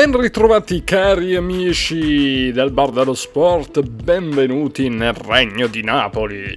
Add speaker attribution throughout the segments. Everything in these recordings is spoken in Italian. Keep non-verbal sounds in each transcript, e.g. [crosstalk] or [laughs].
Speaker 1: Ben ritrovati cari amici del Bar dello Sport, benvenuti nel Regno di Napoli.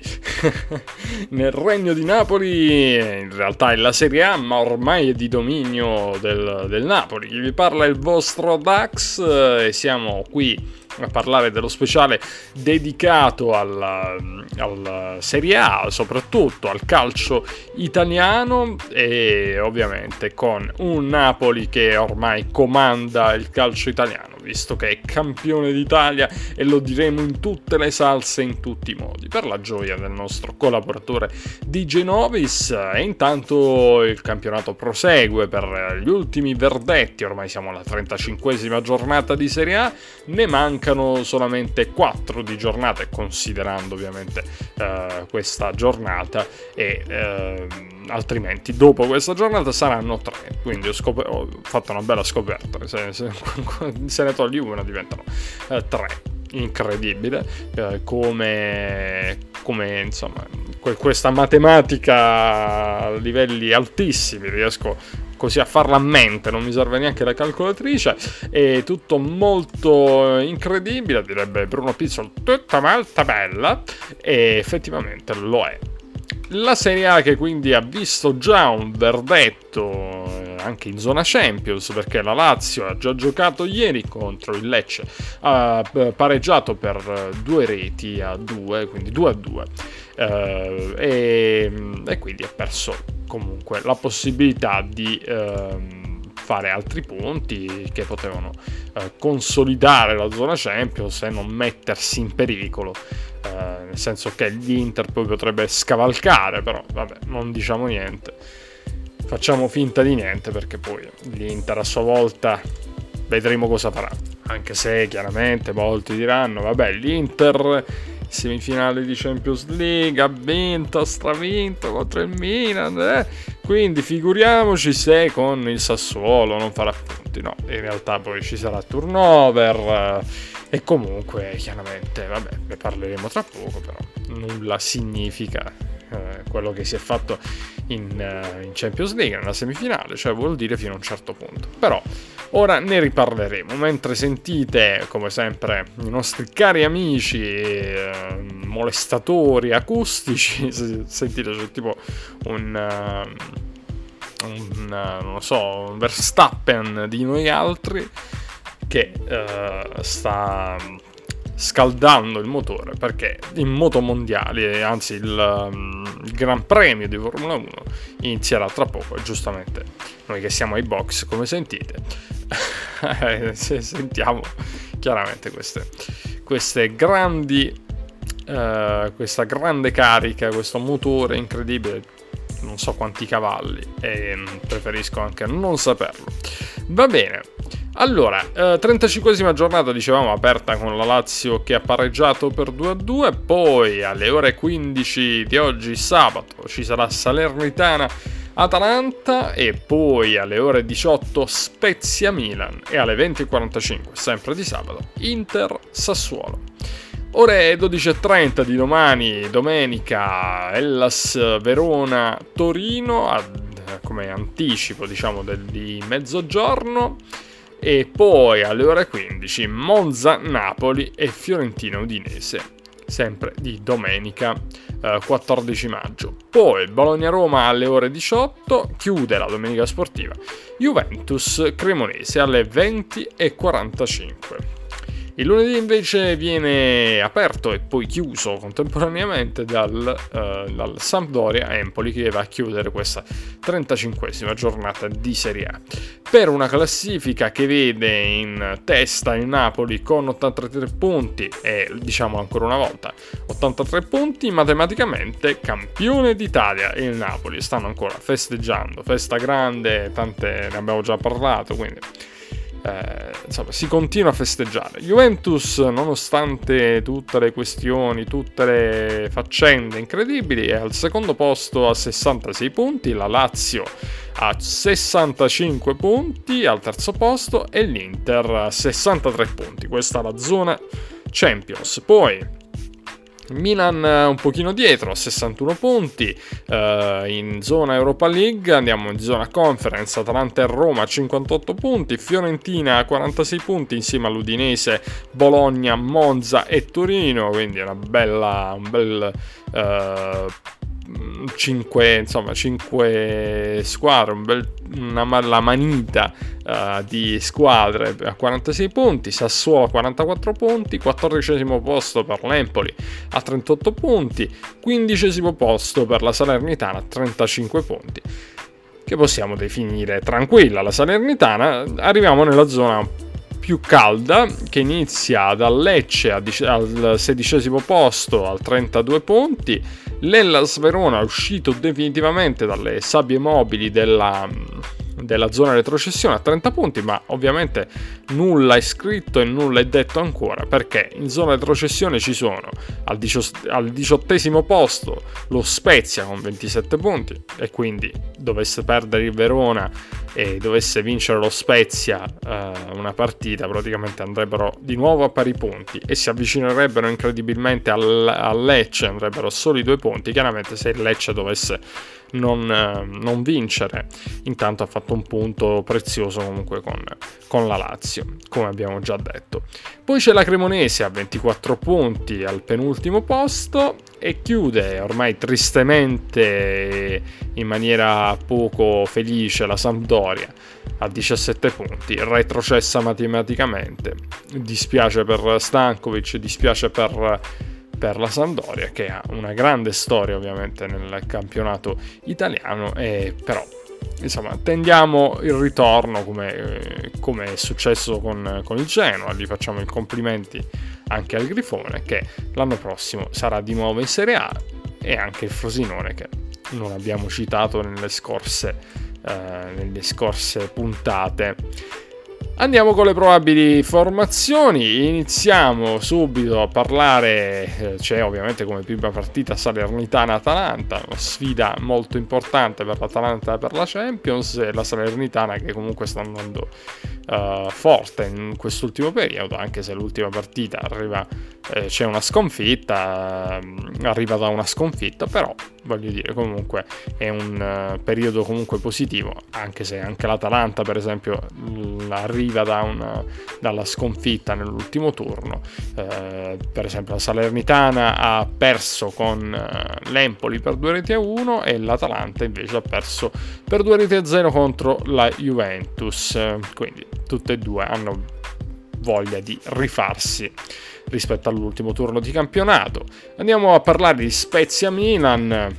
Speaker 1: [laughs] nel Regno di Napoli in realtà è la Serie A, ma ormai è di dominio del, del Napoli. Vi parla il vostro Dax e siamo qui a parlare dello speciale dedicato alla, alla, Serie A, soprattutto al calcio italiano e ovviamente con un Napoli che ormai comanda il calcio italiano visto che è campione d'Italia e lo diremo in tutte le salse in tutti i modi, per la gioia del nostro collaboratore di Genovis. E intanto il campionato prosegue per gli ultimi verdetti, ormai siamo alla 35esima giornata di Serie A, ne mancano solamente 4 di giornate considerando ovviamente eh, questa giornata e eh, altrimenti dopo questa giornata saranno 3, quindi ho, scop- ho fatto una bella scoperta, se, se, [laughs] se ne togli una diventano eh, tre. Incredibile eh, come, come insomma que- questa matematica a livelli altissimi riesco così a farla a mente, non mi serve neanche la calcolatrice, è tutto molto incredibile, direbbe Bruno Pizzol, tutta molto bella, e effettivamente lo è. La Serie A che quindi ha visto già un verdetto eh, anche in zona Champions perché la Lazio ha già giocato ieri contro il Lecce, ha eh, pareggiato per eh, due reti a due, quindi 2 a 2 eh, e, quindi ha perso comunque la possibilità di... Eh, fare altri punti che potevano eh, consolidare la zona Champions e non mettersi in pericolo eh, nel senso che l'Inter poi potrebbe scavalcare, però vabbè, non diciamo niente. Facciamo finta di niente perché poi l'Inter a sua volta vedremo cosa farà. Anche se chiaramente molti diranno, vabbè, l'Inter semifinale di Champions League ha vinto, stravinto contro il Milan, eh? Quindi figuriamoci se con il Sassuolo non farà punti. No, in realtà poi ci sarà turnover. Eh, e comunque, chiaramente, vabbè, ne parleremo tra poco, però nulla significa eh, quello che si è fatto in, uh, in, Champions League nella semifinale, cioè vuol dire fino a un certo punto. Però ora ne riparleremo, mentre sentite, come sempre, i nostri cari amici eh, molestatori acustici, [laughs] sentite c'è tipo un... Uh, un, uh, non so, un Verstappen di noi altri che uh, sta scaldando il motore perché in moto mondiali, anzi il, um, il, Gran Premio di Formula 1 inizierà tra poco e giustamente noi che siamo ai box come sentite [laughs] sentiamo chiaramente queste, queste grandi uh, questa grande carica questo motore incredibile non so quanti cavalli e preferisco anche non saperlo. Va bene. Allora, eh, 35esima giornata dicevamo aperta con la Lazio che ha pareggiato per 2-2, poi alle ore 15 di oggi sabato ci sarà Salernitana Atalanta e poi alle ore 18 Spezia Milan e alle 20.45 sempre di sabato Inter Sassuolo. Ore 12.30 di domani, domenica, Ellas Verona Torino, come anticipo diciamo del, di mezzogiorno e poi alle ore 15 Monza Napoli e Fiorentina Udinese sempre di domenica eh, 14 maggio. Poi Bologna-Roma alle ore 18, chiude la domenica sportiva, Juventus Cremonese alle 20 e 45. Il lunedì invece viene aperto e poi chiuso contemporaneamente dal, uh, dal Sampdoria Empoli che va a chiudere questa 35esima giornata di Serie A. Per una classifica che vede in testa il Napoli con 83 punti e diciamo ancora una volta 83 punti, matematicamente campione d'Italia il Napoli. Stanno ancora festeggiando, festa grande, tante ne abbiamo già parlato, quindi eh, insomma, si continua a festeggiare. Juventus, nonostante tutte le questioni, tutte le faccende incredibili, è al secondo posto a 66 punti, la Lazio a 65 punti al terzo posto e l'Inter a 63 punti. Questa è la zona Champions. Poi Milan un pochino dietro a 61 punti uh, in zona Europa League, andiamo in zona Conference, Atalanta e Roma a 58 punti, Fiorentina a 46 punti insieme all'Udinese, Bologna, Monza e Torino, quindi una bella, un bel uh, 5, insomma, 5 squadre, un bel, una, la manita uh, di squadre a 46 punti, Sassuolo a 44 punti, 14 posto per l'Empoli a 38 punti, 15 posto per la Salernitana a 35 punti. Che possiamo definire tranquilla la Salernitana, arriviamo nella zona più calda che inizia dal Lecce al sedicesimo posto al 32 punti. L'Ellas Verona è uscito definitivamente dalle sabbie mobili della, della zona retrocessione a 30 punti, ma ovviamente nulla è scritto e nulla è detto ancora, perché in zona retrocessione ci sono al, dicio- al diciottesimo posto lo Spezia con 27 punti e quindi dovesse perdere il Verona e dovesse vincere lo Spezia eh, una partita, praticamente andrebbero di nuovo a pari punti e si avvicinerebbero incredibilmente al, al Lecce, andrebbero soli due punti. Chiaramente se il Lecce dovesse non, eh, non, vincere. Intanto ha fatto un punto prezioso comunque con, con, la Lazio, come abbiamo già detto. Poi c'è la Cremonese a 24 punti al penultimo posto e chiude ormai tristemente in maniera poco felice la Sampdoria a 17 punti, retrocessa matematicamente. Dispiace per Stankovic, dispiace per per la Sampdoria che ha una grande storia ovviamente nel campionato italiano e però insomma tendiamo il ritorno come, come è successo con, con, il Genoa. Gli facciamo i complimenti anche al Grifone che l'anno prossimo sarà di nuovo in Serie A e anche il Frosinone che non abbiamo citato nelle scorse, eh, nelle scorse puntate Andiamo con le probabili formazioni, iniziamo subito a parlare, eh, c'è ovviamente come prima partita Salernitana-Atalanta, una sfida molto importante per l'Atalanta e per la Champions e la Salernitana che comunque sta andando uh, forte in quest'ultimo periodo, anche se l'ultima partita arriva, eh, c'è una sconfitta, uh, arriva da una sconfitta, però voglio dire comunque è un uh, periodo comunque positivo, anche se anche l'Atalanta per esempio arriva da una, dalla sconfitta nell'ultimo turno, eh, per esempio la Salernitana ha perso con l'Empoli per 2 reti a 1 e l'Atalanta invece ha perso per 2 reti a 0 contro la Juventus, quindi tutte e due hanno voglia di rifarsi rispetto all'ultimo turno di campionato. Andiamo a parlare di Spezia Milan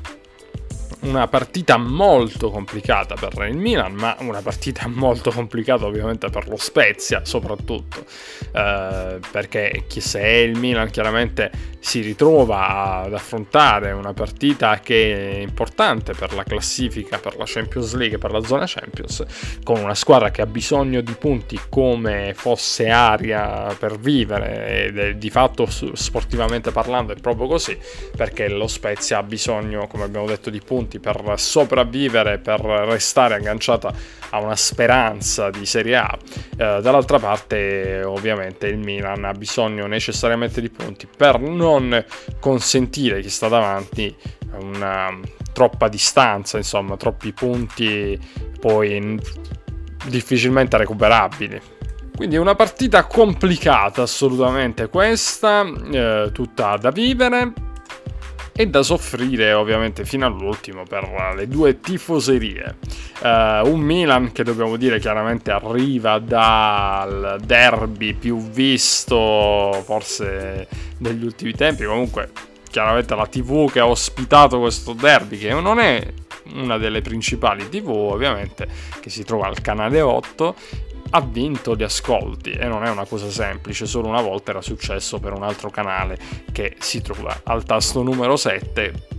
Speaker 1: una partita molto complicata per il Milan, ma una partita [laughs] molto complicata ovviamente per lo Spezia soprattutto, eh, perché se il Milan chiaramente si ritrova ad affrontare una partita che è importante per la classifica, per la Champions League, per la zona Champions, con una squadra che ha bisogno di punti come fosse aria per vivere, ed è di fatto sportivamente parlando è proprio così, perché lo Spezia ha bisogno, come abbiamo detto, di punti punti per sopravvivere, per restare agganciata a una speranza di Serie A. Eh, dall'altra parte ovviamente il Milan ha bisogno necessariamente di punti per non consentire chi sta davanti una troppa distanza, insomma troppi punti poi difficilmente recuperabili. Quindi una partita complicata assolutamente questa, eh, tutta da vivere, e da soffrire ovviamente fino all'ultimo per le due tifoserie. Uh, un Milan che dobbiamo dire chiaramente arriva dal derby più visto forse negli ultimi tempi, comunque chiaramente la TV che ha ospitato questo derby che non è una delle principali TV ovviamente che si trova al canale 8 ha vinto gli ascolti e non è una cosa semplice, solo una volta era successo per un altro canale che si trova al tasto numero 7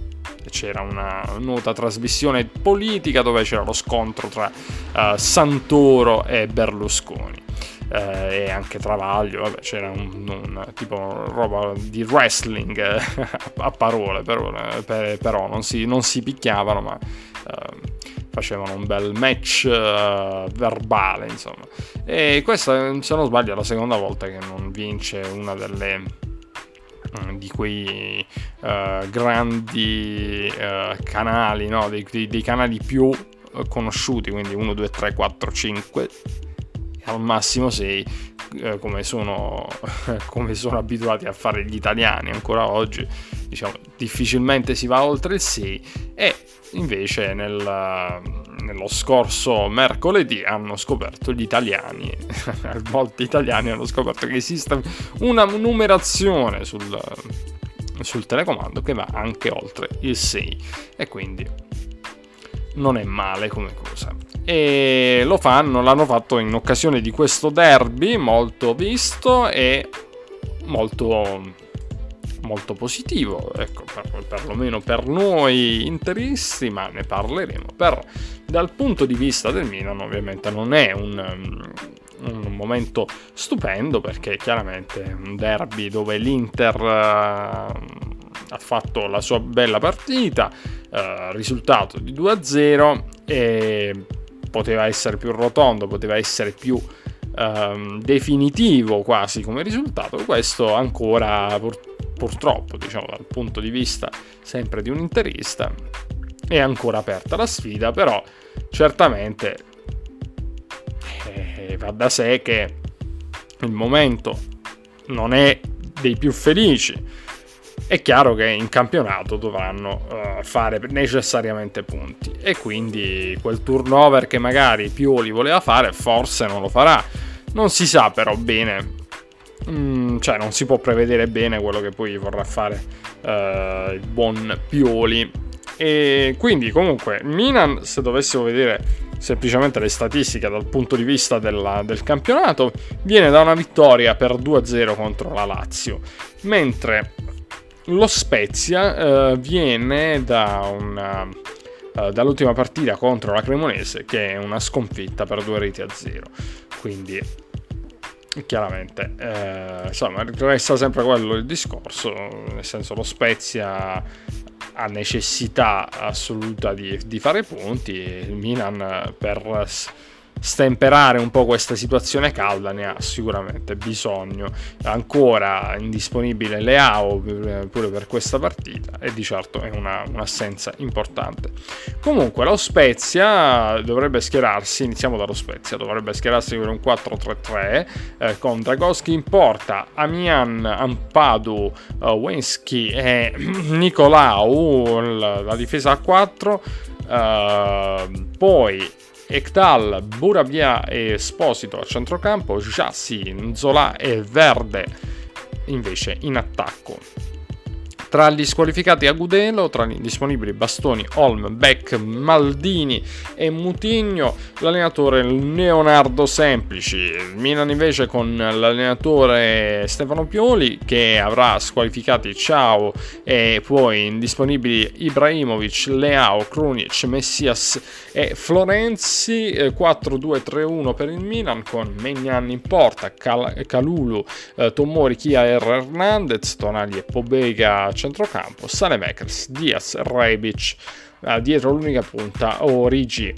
Speaker 1: c'era una nota trasmissione politica dove c'era lo scontro tra uh, Santoro e Berlusconi. Uh, e anche Travaglio, vabbè, c'era un, un, tipo roba di wrestling [laughs] a parole, però, per, però non, si, non, si, picchiavano, ma facevano un bel match uh, verbale, insomma. E questa, se non sbaglio, è la seconda volta che non vince una delle mm, di quei uh, grandi uh, canali, no? dei, dei, dei, canali più conosciuti, quindi 1, 2, 3, 4, 5, al massimo 6, come sono, [laughs] come sono abituati a fare gli italiani ancora oggi, diciamo, difficilmente si va oltre il 6 e invece nel, nello scorso mercoledì hanno scoperto gli italiani, [laughs] molti italiani hanno scoperto che esiste una numerazione sul, sul telecomando che va anche oltre il 6 e quindi non è male come cosa. E lo fanno, l'hanno fatto in occasione di questo derby molto visto e molto molto positivo, ecco, per, perlomeno per noi interisti, ma ne parleremo. Però dal punto di vista del Milan ovviamente non è un, un momento stupendo perché chiaramente è un derby dove l'Inter uh, ha fatto la sua bella partita, uh, risultato di 2-0 e poteva essere più rotondo, poteva essere più um, definitivo quasi come risultato, questo ancora pur- purtroppo, diciamo dal punto di vista sempre di un interista, è ancora aperta la sfida, però certamente eh, va da sé che il momento non è dei più felici. È chiaro che in campionato dovranno uh, fare necessariamente punti e quindi quel turnover che magari Pioli voleva fare forse non lo farà. Non si sa però bene Mm, cioè non si può prevedere bene quello che poi vorrà fare uh, il buon Pioli. E quindi comunque Milan, se dovessimo vedere semplicemente le statistiche dal punto di vista della, del campionato, viene da una vittoria per 2-0 contro la Lazio, mentre lo Spezia uh, viene da una, uh, dall'ultima partita contro la Cremonese che è una sconfitta per due reti a 0. Quindi chiaramente eh, insomma resta sempre quello il discorso nel senso lo Spezia ha necessità assoluta di, di fare punti il Milan per stemperare un po' questa situazione calda ne ha sicuramente bisogno. Ancora indisponibile Leao pure per questa partita e di certo è una, un'assenza importante. Comunque lo Spezia dovrebbe schierarsi, iniziamo dallo Spezia, dovrebbe schierarsi per un 4-3-3 eh, con Dragoschi in porta, Amian, Ampadu, uh, Wensky e [clears throat] Nicolau, la, la difesa a 4. Uh, poi Ekdal, Buravia e Esposito a centrocampo, Jassi, Nzola e Verde invece in attacco. Tra gli squalificati Agudelo, tra gli disponibili bastoni Olm, Beck, Maldini e Mutigno, l'allenatore Leonardo Semplici. Il Milan invece con l'allenatore Stefano Pioli che avrà squalificati Ciao e poi indisponibili Ibrahimovic, Leao, Krunic, Messias e Florenzi. 4-2-3-1 per il Milan con Megnan in porta, Cal- Calulu, eh, Tomori, Chia e Hernandez, Tonali e Pobega centrocampo, Salemekers, Diaz, Rebic, uh, dietro l'unica punta Origi.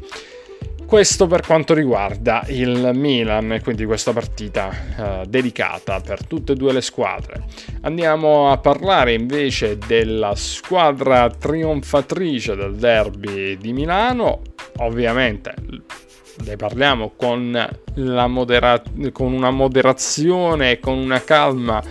Speaker 1: Questo per quanto riguarda il Milan quindi questa partita uh, delicata per tutte e due le squadre. Andiamo a parlare invece della squadra trionfatrice del derby di Milano. Ovviamente ne parliamo con, modera- con una moderazione con una calma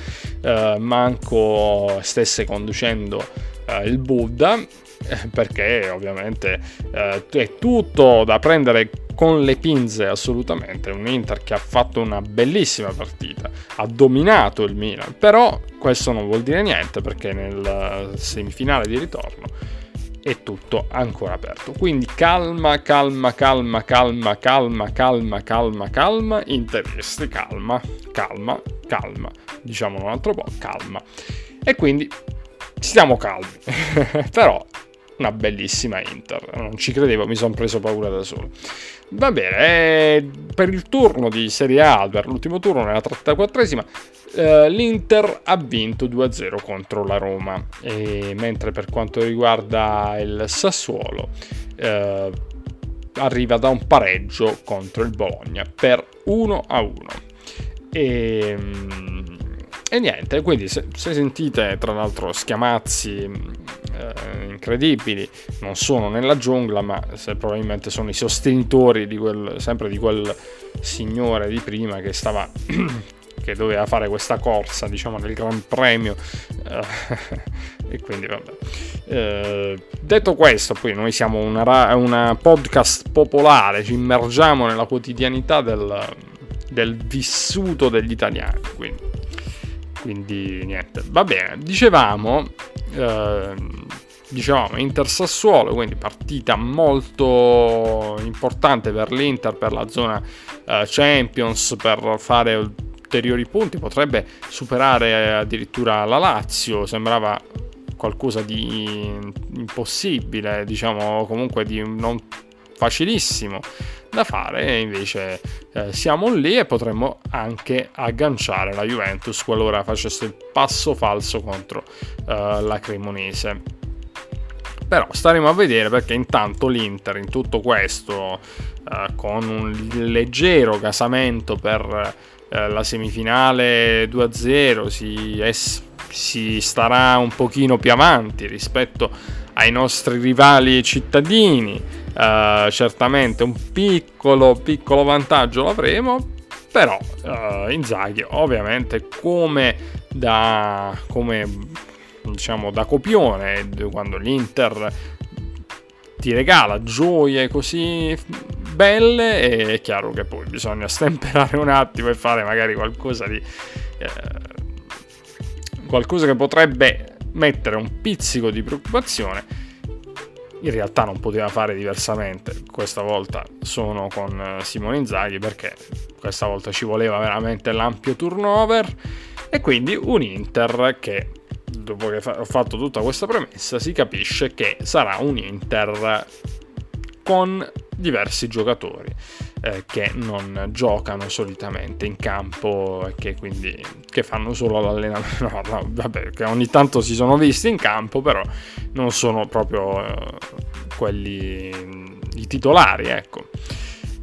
Speaker 1: eh, manco stesse conducendo eh, il Buddha, eh, perché ovviamente eh, è tutto da prendere con le pinze assolutamente. Un Inter che ha fatto una bellissima partita, ha dominato il Milan, però questo non vuol dire niente perché nel semifinale di ritorno è tutto ancora aperto. Quindi calma, calma, calma, calma, calma, calma, calma, calma, interisti, calma, calma, calma. Diciamo un altro po', calma. E quindi stiamo calmi. [laughs] Però una bellissima Inter. Non ci credevo, mi sono preso paura da solo. Va bene, eh, per il turno di Serie A, per l'ultimo turno nella 34esima, eh, l'Inter ha vinto 2-0 contro la Roma, e mentre per quanto riguarda il Sassuolo eh, arriva da un pareggio contro il Bologna per 1-1. E, e niente, quindi se, se, sentite tra l'altro schiamazzi eh, incredibili, non sono nella giungla, ma se probabilmente sono i sostenitori di quel, sempre di quel signore di prima che stava [clears throat] che doveva fare questa corsa, diciamo, nel Gran Premio. [laughs] e quindi vabbè. Eh, detto questo, poi noi siamo una, una, podcast popolare, ci immergiamo nella quotidianità del, del vissuto degli italiani. Quindi, quindi, niente, va bene. Dicevamo. Eh, dicevamo Inter Sassuolo, quindi partita molto importante per l'Inter, per la zona uh, Champions, per fare ulteriori punti, potrebbe superare addirittura la Lazio, sembrava qualcosa di impossibile, diciamo comunque di non facilissimo da fare e invece eh, siamo lì e potremmo anche agganciare la Juventus qualora facesse il passo falso contro eh, la Cremonese. Però staremo a vedere perché intanto l'Inter in tutto questo eh, con un leggero casamento per eh, la semifinale 2-0 si, es- si starà un pochino più avanti rispetto ai nostri rivali cittadini. Uh, certamente un piccolo, piccolo vantaggio l'avremo, però uh, Inzaghi ovviamente come da, come, diciamo, da copione, quando l'Inter ti regala gioie così belle e è chiaro che poi bisogna [laughs] stemperare un attimo e fare magari qualcosa di... Eh, qualcosa che potrebbe mettere un pizzico di preoccupazione. In realtà non poteva fare diversamente. Questa volta sono con eh, Simone Inzaghi perché questa volta ci voleva veramente l'ampio turnover e quindi un Inter che dopo che ho fatto tutta questa premessa si capisce che sarà un Inter con diversi giocatori eh, che non giocano solitamente in campo e che quindi che fanno solo l'allenamento. [laughs] No, no, vabbè, che ogni tanto si sono visti in campo, però non sono proprio eh, quelli i titolari, ecco.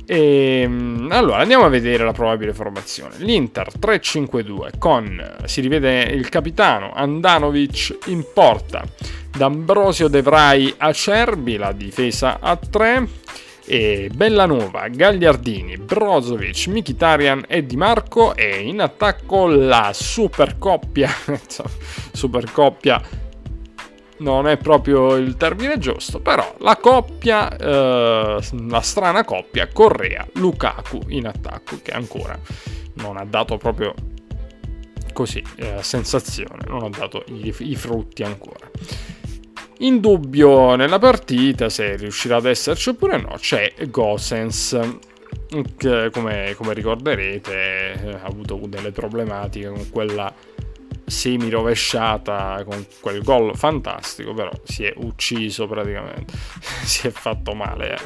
Speaker 1: E, ehm, allora andiamo a vedere la probabile formazione. L'Inter 3-5-2 con si rivede il capitano Andanovic in porta, D'Ambrosio De Vrij Acerbi, la difesa a 3 e Bellanova, Gagliardini, Brozovic, Mkhitaryan e Di Marco e in attacco la super coppia [laughs] super coppia non è proprio il termine giusto però la coppia eh, la strana coppia Correa Lukaku in attacco che ancora non ha dato proprio così eh, sensazione non ha dato i, i frutti ancora in dubbio nella partita, se riuscirà ad esserci oppure no, c'è Gosens. Che, come, come ricorderete, ha avuto delle problematiche con quella semi rovesciata con quel gol fantastico, però si è ucciso praticamente, [laughs] si è fatto male.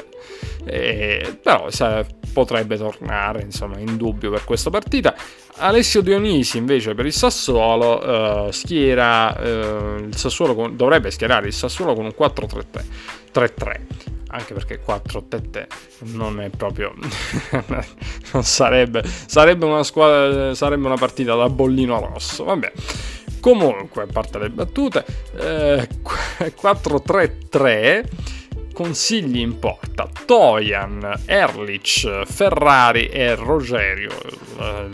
Speaker 1: Eh. E, però sa, potrebbe tornare insomma in dubbio per questa partita. Alessio Dionisi invece per il Sassuolo uh, schiera uh, il Sassuolo con, dovrebbe schierare il Sassuolo con un 4-3-3 anche perché 4 tette non è proprio [laughs] non sarebbe sarebbe una squadra sarebbe una partita da bollino rosso. Vabbè comunque a parte le battute eh, [laughs] 4-3-3 consigli in porta Toyan, Erlich, Ferrari e Rogerio,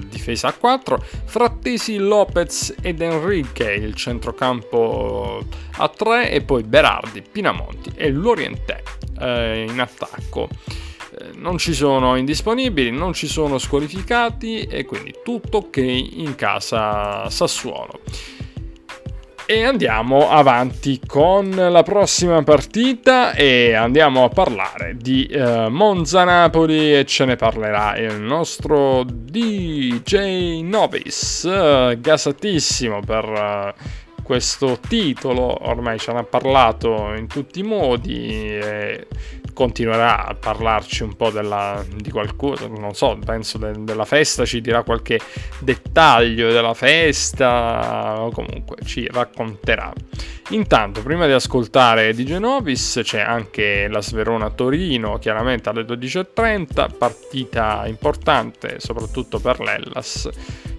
Speaker 1: difesa a 4, Frattesi, Lopez ed Enrique, il centrocampo a 3 e poi Berardi, Pinamonti e Lorientè eh, in attacco. Eh, non ci sono indisponibili, non ci sono squalificati e quindi tutto ok in casa Sassuolo. E andiamo avanti con la prossima partita e andiamo a parlare di uh, Monza Napoli e ce ne parlerà il nostro DJ Novis, uh, gasatissimo per uh, questo titolo, ormai ce n'ha parlato in tutti i modi e continuerà a parlarci un po' della, di qualcosa, non so, penso de, della festa, ci dirà qualche dettaglio della festa o comunque ci racconterà. Intanto, prima di ascoltare di Genovis, c'è anche la Sverona Torino, chiaramente alle 12.30, partita importante soprattutto per l'Ellas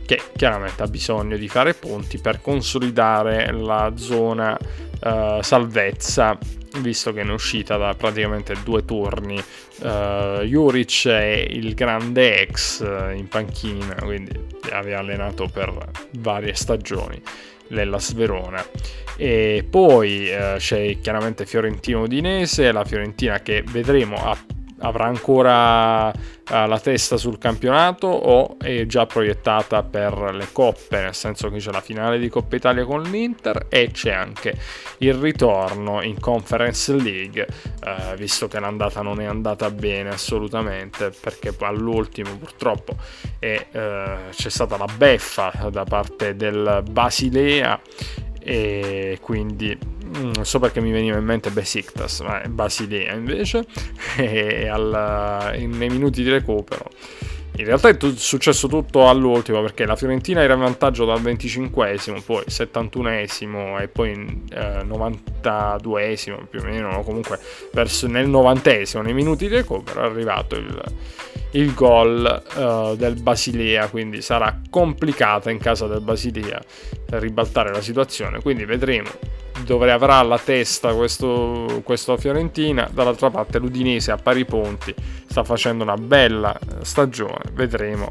Speaker 1: che chiaramente ha bisogno di fare punti per consolidare la zona uh, salvezza visto che è uscita da praticamente due turni. Uh, Juric è il grande ex in panchina quindi aveva allenato per varie stagioni l'Ellas Verona e poi uh, c'è chiaramente Fiorentino Udinese la Fiorentina che vedremo ha avrà ancora uh, la testa sul campionato o è già proiettata per le coppe, nel senso che c'è la finale di Coppa Italia con l'Inter e c'è anche il ritorno in Conference League, uh, visto che l'andata non è andata bene assolutamente, perché all'ultimo purtroppo è, uh, c'è stata la beffa da parte del Basilea e quindi non mm, so perché mi veniva in mente Besiktas, ma è Basilea invece, [laughs] e alla, nei minuti di recupero. In realtà è t- successo tutto all'ultimo perché la Fiorentina era in vantaggio dal 25esimo, poi 71esimo e poi eh, 92esimo più o meno, comunque verso nel 90esimo, nei minuti di recupero, è arrivato il, il gol uh, del Basilea, quindi sarà complicata in casa del Basilea ribaltare la situazione, quindi vedremo dove avrà la testa questo, questo Fiorentina, dall'altra parte l'Udinese a pari punti sta facendo una bella stagione, vedremo,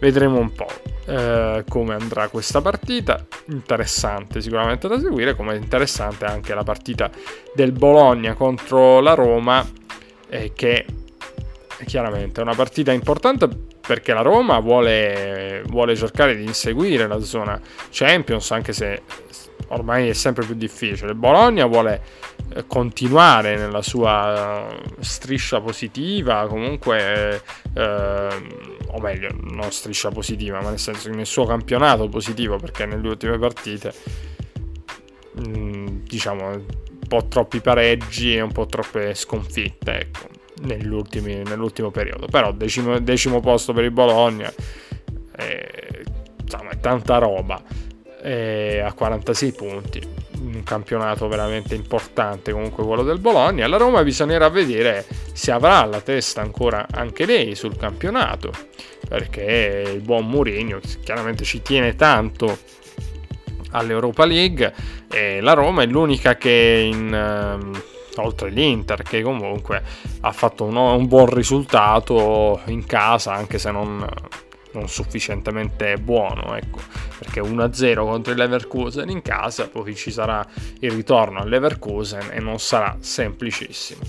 Speaker 1: vedremo un po' eh, come andrà questa partita, interessante sicuramente da seguire, come interessante anche la partita del Bologna contro la Roma eh, che chiaramente è una partita importante perché la Roma vuole, vuole cercare di inseguire la zona Champions anche se ormai è sempre più difficile. Bologna vuole eh, continuare nella sua eh, striscia positiva, comunque, eh, o meglio, non striscia positiva, ma nel senso nel suo campionato positivo, perché nelle ultime partite, mm, diciamo, un po' troppi pareggi e un po' troppe sconfitte, ecco nell'ultimo periodo. Però decimo, decimo, posto per il Bologna, eh, insomma, è tanta roba. Eh, a 46 punti, un campionato veramente importante comunque quello del Bologna. La Roma bisognerà vedere se avrà la testa ancora anche lei sul campionato, perché il buon Mourinho chiaramente ci tiene tanto all'Europa League e la Roma è l'unica che in... Um, oltre l'Inter che comunque ha fatto un, un buon risultato in casa anche se non, non sufficientemente buono, ecco, perché 1-0 contro il Leverkusen in casa, poi ci sarà il ritorno al Leverkusen e non sarà semplicissimo.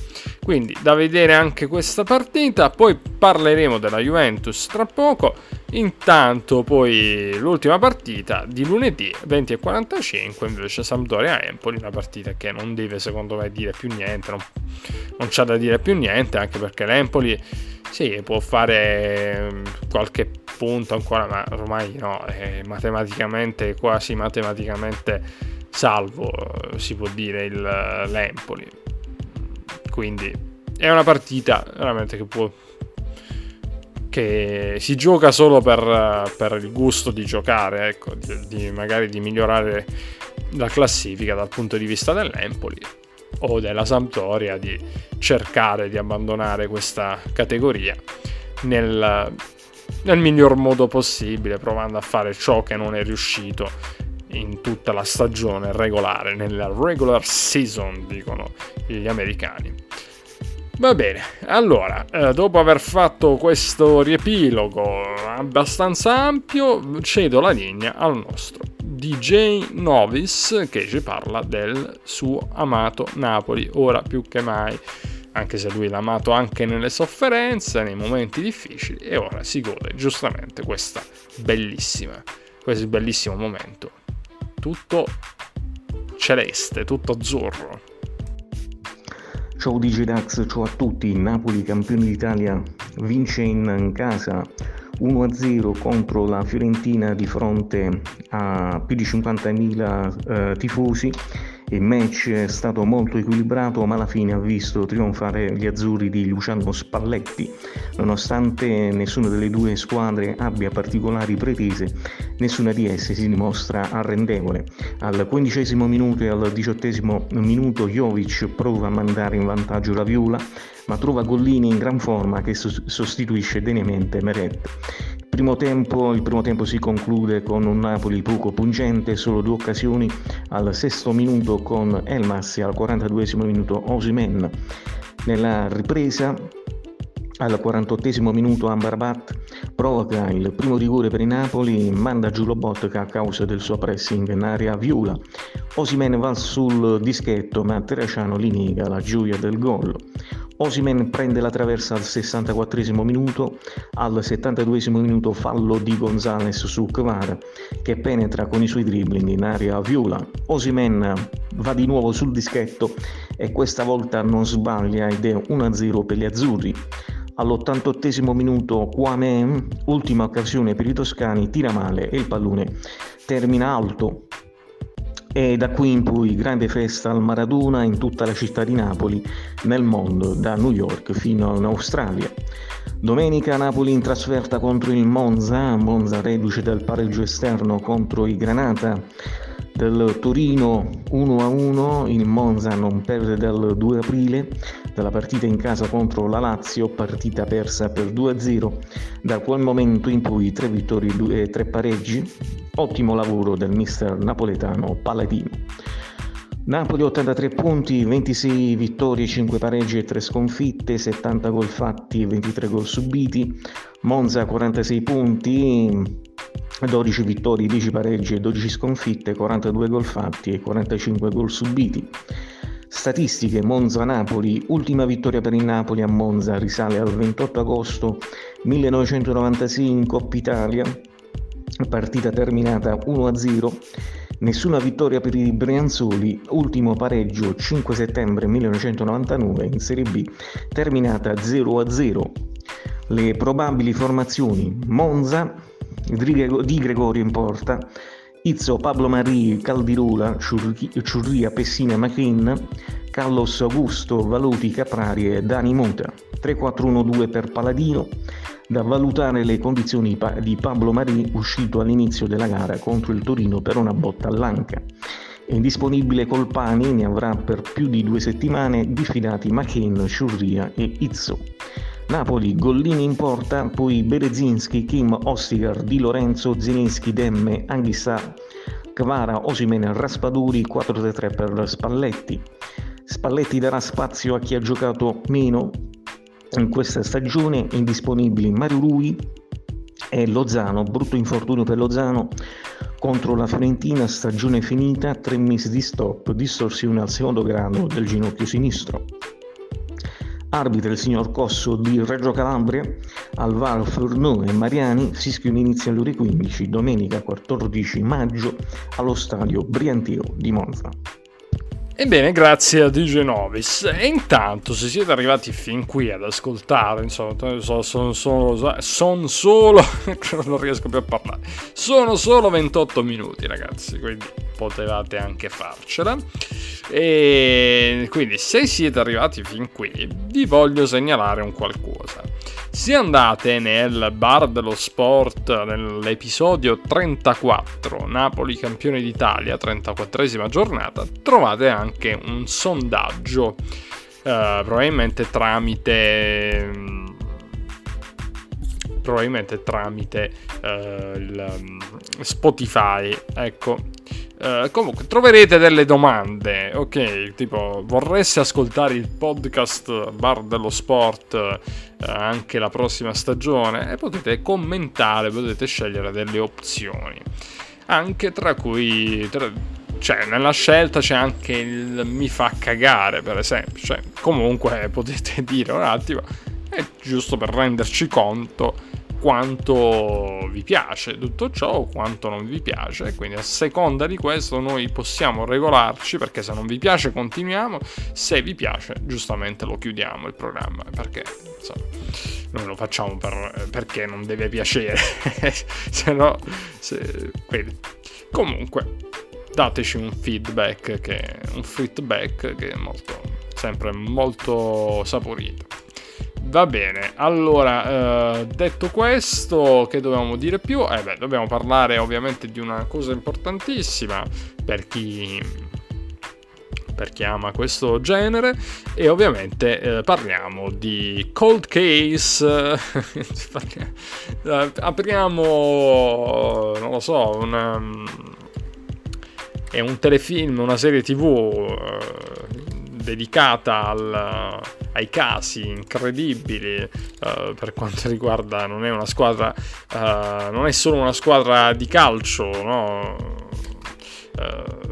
Speaker 1: Quindi da vedere anche questa partita, poi parleremo della Juventus tra poco. Intanto poi l'ultima partita di lunedì 20.45 invece Sampdoria-Empoli, una partita che non deve secondo me dire più niente, non, non c'è da dire più niente anche perché l'Empoli sì, può fare mm, qualche punto ancora, ma ormai no, è matematicamente, quasi matematicamente salvo, si può dire, il, l'Empoli. Quindi è una partita veramente che può che si gioca solo per, per il gusto di giocare, ecco, di, di, magari di migliorare la classifica dal punto di vista dell'Empoli o della Sampdoria di cercare di abbandonare questa categoria nel, nel miglior modo possibile, provando a fare ciò che non è riuscito in tutta la stagione regolare, nella regular season, dicono gli americani. Va bene, allora, eh, dopo aver fatto questo riepilogo abbastanza ampio, cedo la linea al nostro DJ Novis che ci parla del suo amato Napoli, ora più che mai, anche se lui l'ha amato anche nelle sofferenze, nei momenti difficili e ora si gode giustamente questa bellissima, questo bellissimo momento. Tutto celeste, tutto azzurro.
Speaker 2: Ciao DJ Dax, ciao a tutti, Napoli campione d'Italia vince in casa 1-0 contro la Fiorentina di fronte a più di 50.000 eh, tifosi. Il match è stato molto equilibrato, ma alla fine ha visto trionfare gli azzurri di Luciano Spalletti. Nonostante nessuna delle due squadre abbia particolari pretese, nessuna di esse si dimostra arrendevole. Al quindicesimo minuto e al diciottesimo minuto Jovic prova a mandare in vantaggio la Viola, ma trova Gollini in gran forma che sostituisce degnamente Meret Primo tempo, il primo tempo si conclude con un Napoli poco pungente, solo due occasioni al sesto minuto con Elmas e al 42 minuto Osimen. Nella ripresa al 48 minuto Ambarbat provoca il primo rigore per il Napoli, manda giù Lobotka a causa del suo pressing in area viola. Osimen va sul dischetto ma Terraciano li nega la gioia del gol. Osimen prende la traversa al 64 minuto, al 72 minuto fallo di Gonzales su Kvara che penetra con i suoi dribbling in area viola. Osimen va di nuovo sul dischetto e questa volta non sbaglia ed è 1-0 per gli azzurri. All'88 minuto Kwame, ultima occasione per i toscani, tira male e il pallone termina alto. E da qui in poi grande festa al Maradona in tutta la città di Napoli, nel mondo, da New York fino in Australia. Domenica Napoli in trasferta contro il Monza, Monza reduce dal pareggio esterno contro i Granata del Torino 1-1, il Monza non perde dal 2 aprile, dalla partita in casa contro la Lazio, partita persa per 2-0, da quel momento in poi tre vittorie e tre pareggi, ottimo lavoro del mister napoletano Paladino. Napoli 83 punti, 26 vittorie, 5 pareggi e 3 sconfitte, 70 gol fatti e 23 gol subiti. Monza 46 punti, 12 vittorie, 10 pareggi e 12 sconfitte, 42 gol fatti e 45 gol subiti. Statistiche Monza-Napoli, ultima vittoria per il Napoli a Monza risale al 28 agosto 1996 in Coppa Italia, partita terminata 1-0, nessuna vittoria per i Brianzoli, ultimo pareggio 5 settembre 1999 in Serie B, terminata 0-0. Le probabili formazioni Monza di Gregorio in porta, Izzo, Pablo Marie, Caldirula, Ciurria, Pessina, Machin, Carlos Augusto, Valuti, Caprari e Dani Muta. 3-4-1-2 per Paladino, da valutare le condizioni di Pablo Marie uscito all'inizio della gara contro il Torino per una botta all'anca. È indisponibile Colpani, ne avrà per più di due settimane diffidati Machin, Ciurria e Izzo. Napoli, Gollini in porta, poi Berezinski, Kim, Ostigar, Di Lorenzo, Zelinski, Demme, Anghissà, Kvara, Osimen, Raspaduri, 4-3 per Spalletti. Spalletti darà spazio a chi ha giocato meno in questa stagione, indisponibili Mario Rui e Lozano, brutto infortunio per Lozano contro la Fiorentina, stagione finita, tre mesi di stop, distorsione al secondo grado del ginocchio sinistro arbitra il signor Cosso di Reggio Calabria, al VAR Furnò e Mariani, Fischione inizia alle ore 15, domenica 14 maggio, allo stadio Briantio di Monza.
Speaker 1: Ebbene, grazie a DJ Novis. E intanto, se siete arrivati fin qui ad ascoltare, insomma, sono, sono, sono, sono solo. [laughs] non riesco più a parlare. Sono solo 28 minuti, ragazzi, quindi potevate anche farcela. E quindi, se siete arrivati fin qui, vi voglio segnalare un qualcosa. Se andate nel bar dello sport nell'episodio 34, Napoli campione d'Italia, 34esima giornata, trovate anche un sondaggio, eh, probabilmente tramite probabilmente tramite eh, il, mm, Spotify. Ecco, Uh, comunque troverete delle domande, ok? Tipo, vorreste ascoltare il podcast Bar dello Sport uh, anche la prossima stagione? E potete commentare, potete scegliere delle opzioni. Anche tra cui, tra, cioè, nella scelta c'è anche il mi fa cagare, per esempio. Cioè, comunque [laughs] potete dire un attimo, è giusto per renderci conto quanto vi piace tutto ciò quanto non vi piace. Quindi a seconda di questo noi possiamo regolarci perché se non vi piace continuiamo, se vi piace giustamente lo chiudiamo il programma perché insomma, noi lo facciamo per, perché non deve piacere. [laughs] se no, se, quindi, comunque dateci un feedback che, un feedback che è molto, sempre molto saporito. Va bene, allora, eh, detto questo, che dobbiamo dire più? Eh beh, dobbiamo parlare ovviamente di una cosa importantissima per chi, per chi ama questo genere e ovviamente eh, parliamo di Cold Case [laughs] eh, apriamo non lo so una, è un telefilm una serie tv eh, dedicata al, ai casi incredibili uh, per quanto [laughs] riguarda non è una squadra uh, non è solo una squadra di calcio no? uh,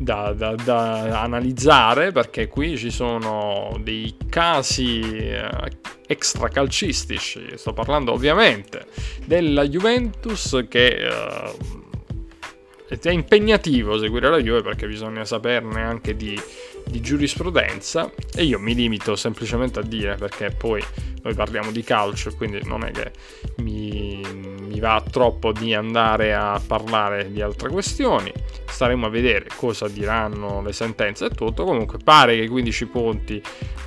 Speaker 1: da, da, da, analizzare perché qui ci sono dei casi extracalcistici sto parlando ovviamente della Juventus che è impegnativo seguire la Juve perché bisogna saperne anche di di giurisprudenza e io mi limito semplicemente a dire perché poi noi parliamo di calcio quindi non è che mi, mi va troppo di andare a parlare di altre questioni. Staremo a vedere cosa diranno le sentenze e tutto. Comunque pare che i 15 punti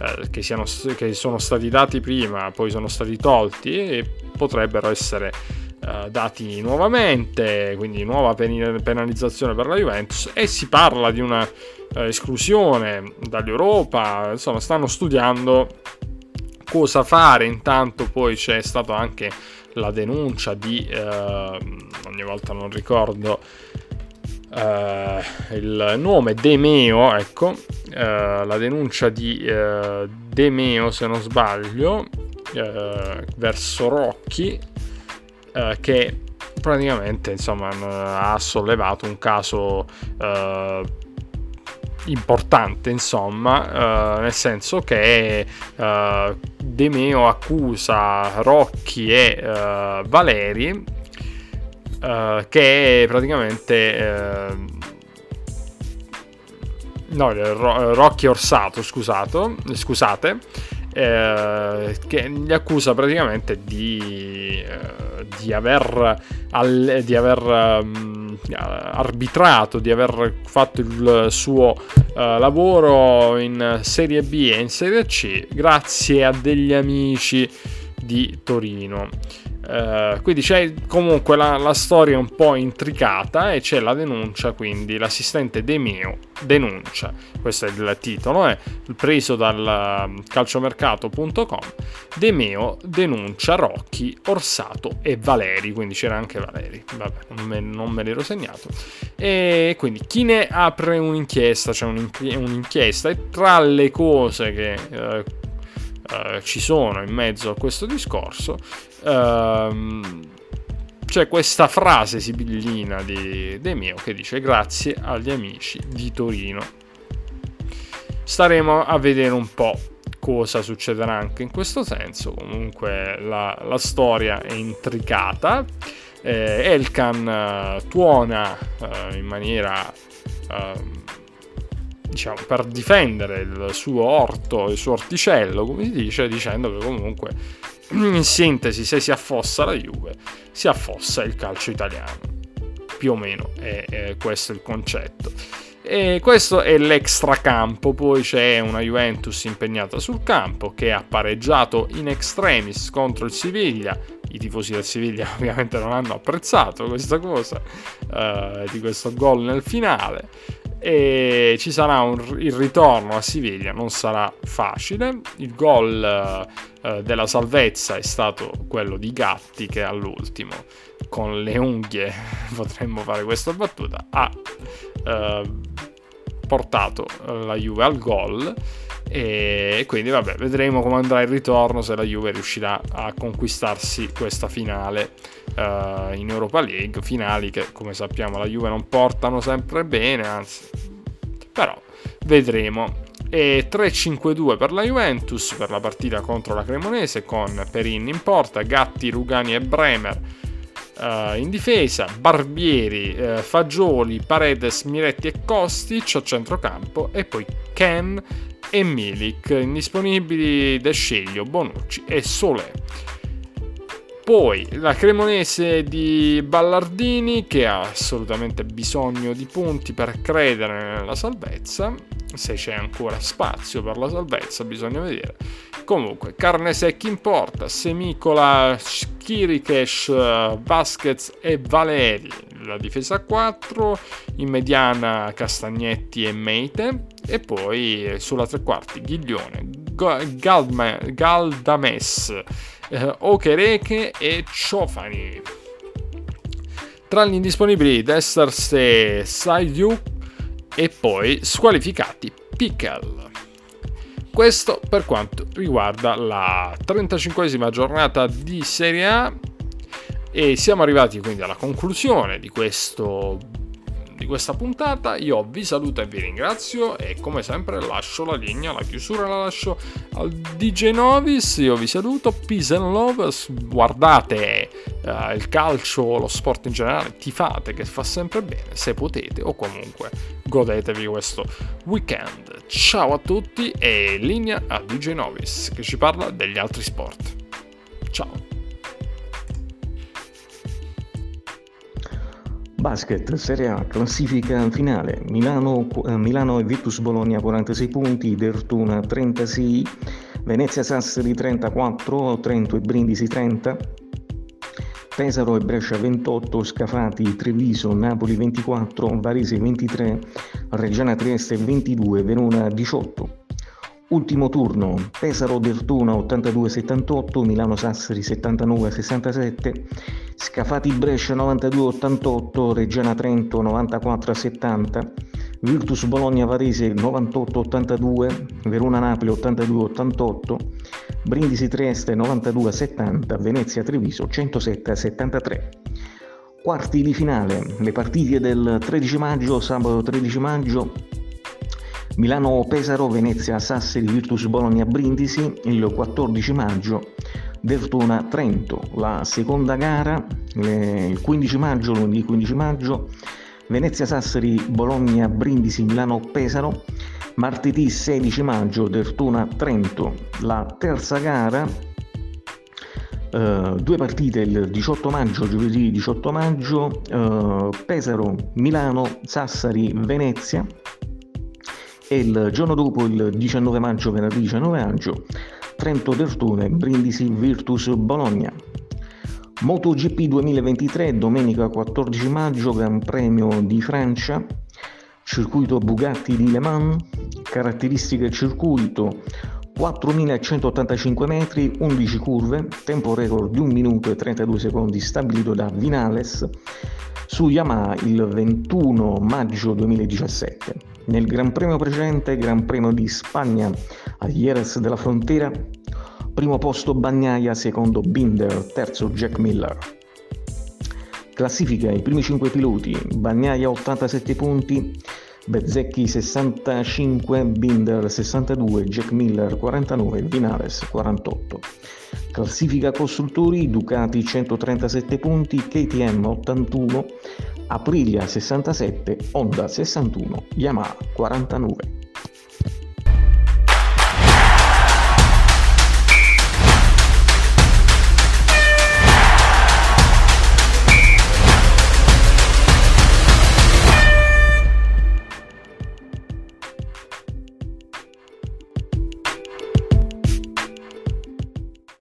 Speaker 1: eh, che, siano, che sono stati dati prima poi sono stati tolti e potrebbero essere uh, dati nuovamente, quindi nuova penalizzazione per la Juventus e si parla di una uh, esclusione dall'Europa, insomma stanno studiando cosa fare, intanto poi c'è stata anche la denuncia di, uh, ogni volta non ricordo il nome, Demeo, ecco, la denuncia di Demeo se non sbaglio, verso Rocchi eh, che praticamente insomma, ha sollevato un caso eh, importante, insomma, eh, nel senso che eh, De Meo accusa Rocchi e eh, Valeri eh, che praticamente eh, no, Rocchi Orsato, scusato, scusate, eh, che gli accusa praticamente di, eh, di aver, al, di aver um, arbitrato, di aver fatto il suo uh, lavoro in Serie B e in Serie C grazie a degli amici di Torino. Uh, quindi c'è comunque la, la, storia un po' intricata e c'è la denuncia, quindi l'assistente De Meo denuncia, questo è il titolo, è eh, preso dal um, calciomercato.com, De Meo denuncia Rocchi, Orsato e Valeri, quindi c'era anche Valeri, vabbè non me, non me l'ero segnato, e quindi chi ne apre un'inchiesta, c'è cioè un'inchiesta e tra le cose che... Uh, Uh, ci sono in mezzo a questo discorso ehm, c'è questa frase sibillina di De Mio che dice grazie agli amici di Torino. Staremo a vedere un po' cosa succederà anche in questo senso. Comunque la, la storia è intricata. Eh, Elkan uh, tuona uh, in maniera uh, diciamo per difendere il suo orto, il suo orticello, come si dice, dicendo che comunque in sintesi, se si affossa la Juve, si affossa il calcio italiano. Più o meno è, è questo il concetto. E questo è l'extracampo, poi c'è una Juventus impegnata sul campo che ha pareggiato in extremis contro il Siviglia. I tifosi del Siviglia [laughs] ovviamente non hanno apprezzato questa cosa, uh, di questo gol nel finale e ci sarà un, il ritorno a Siviglia, non sarà facile. Il gol eh, della salvezza è stato quello di Gatti che all'ultimo, con le unghie, [laughs] potremmo fare questa battuta, ha eh, portato la Juve al gol e quindi vabbè vedremo come andrà il ritorno se la Juve riuscirà a conquistarsi questa finale uh, in Europa League. Finali che come sappiamo la Juve non portano sempre bene anzi però vedremo. E 3-5-2 per la Juventus per la partita contro la Cremonese con Perin in porta Gatti, Rugani e Bremer Uh, in difesa, Barbieri, uh, Fagioli, Paredes, Miretti e Kostic a centrocampo e poi Ken e Milik, indisponibili De Sceglio, Bonucci e Solé. Poi la Cremonese di Ballardini che ha assolutamente bisogno di punti per credere nella salvezza, se c'è ancora spazio per la salvezza bisogna vedere. Comunque, carne secchi in porta, Semicola, Kirikesh, Vasquez e Valeri, la difesa 4, in mediana Castagnetti e Meite, e poi sulla tre quarti Ghiglione, Galdames, eh, Okereke e Ciofani. Tra gli indisponibili Desterse Saidu e poi squalificati Pickle. Questo per quanto riguarda la 35esima giornata di Serie A e siamo arrivati quindi alla conclusione di questo di questa puntata. Io vi saluto e vi ringrazio e come sempre lascio la linea, la chiusura la lascio al DJ Novis. Io vi saluto, peace and love, guardate uh, il calcio, lo sport in generale, tifate che fa sempre bene se potete o comunque godetevi questo weekend. Ciao a tutti e linea a DJ Novis che ci parla degli altri sport. Ciao.
Speaker 2: Basket, Serie A, classifica finale, Milano, eh, Milano e Virtus Bologna 46 punti, Dertuna 36, Venezia Sassari 34, Trento e Brindisi 30, Pesaro e Brescia 28, Scafati, Treviso, Napoli 24, Varese 23, Reggiana Trieste 22, Verona 18. Ultimo turno, Pesaro Dertuna 82-78, Milano Sassari 79-67, Scafati Brescia 92-88, Reggiana Trento 94-70, Virtus Bologna Varese 98-82, Verona Napoli 82-88, Brindisi Trieste 92-70, Venezia Treviso 107-73. Quarti di finale, le partite del 13 maggio, sabato 13 maggio, Milano-Pesaro, Venezia-Sassari, Virtus Bologna-Brindisi il 14 maggio, Dertona-Trento. La seconda gara il 15 maggio, lunedì 15 maggio, Venezia-Sassari, Bologna-Brindisi, Milano-Pesaro. Martedì 16 maggio, Dertona-Trento. La terza gara Uh, due partite il 18 maggio, giovedì 18 maggio, uh, Pesaro, Milano, Sassari, Venezia e il giorno dopo, il 19 maggio, venerdì 19 maggio, Trento Dertone, Brindisi Virtus Bologna. MotoGP 2023, domenica 14 maggio, Gran Premio di Francia, circuito Bugatti di Le Mans, caratteristiche circuito 4.185 metri, 11 curve, tempo record di 1 minuto e 32 secondi stabilito da Vinales su Yamaha il 21 maggio 2017. Nel Gran Premio precedente, Gran Premio di Spagna a Jerez della Frontera, primo posto Bagnaia, secondo Binder, terzo Jack Miller. Classifica i primi 5 piloti, Bagnaia 87 punti, Bezzecchi 65, Binder 62, Jack Miller 49, Vinales 48. Classifica costruttori Ducati 137 punti, KTM 81, Aprilia 67, Honda 61, Yamaha 49.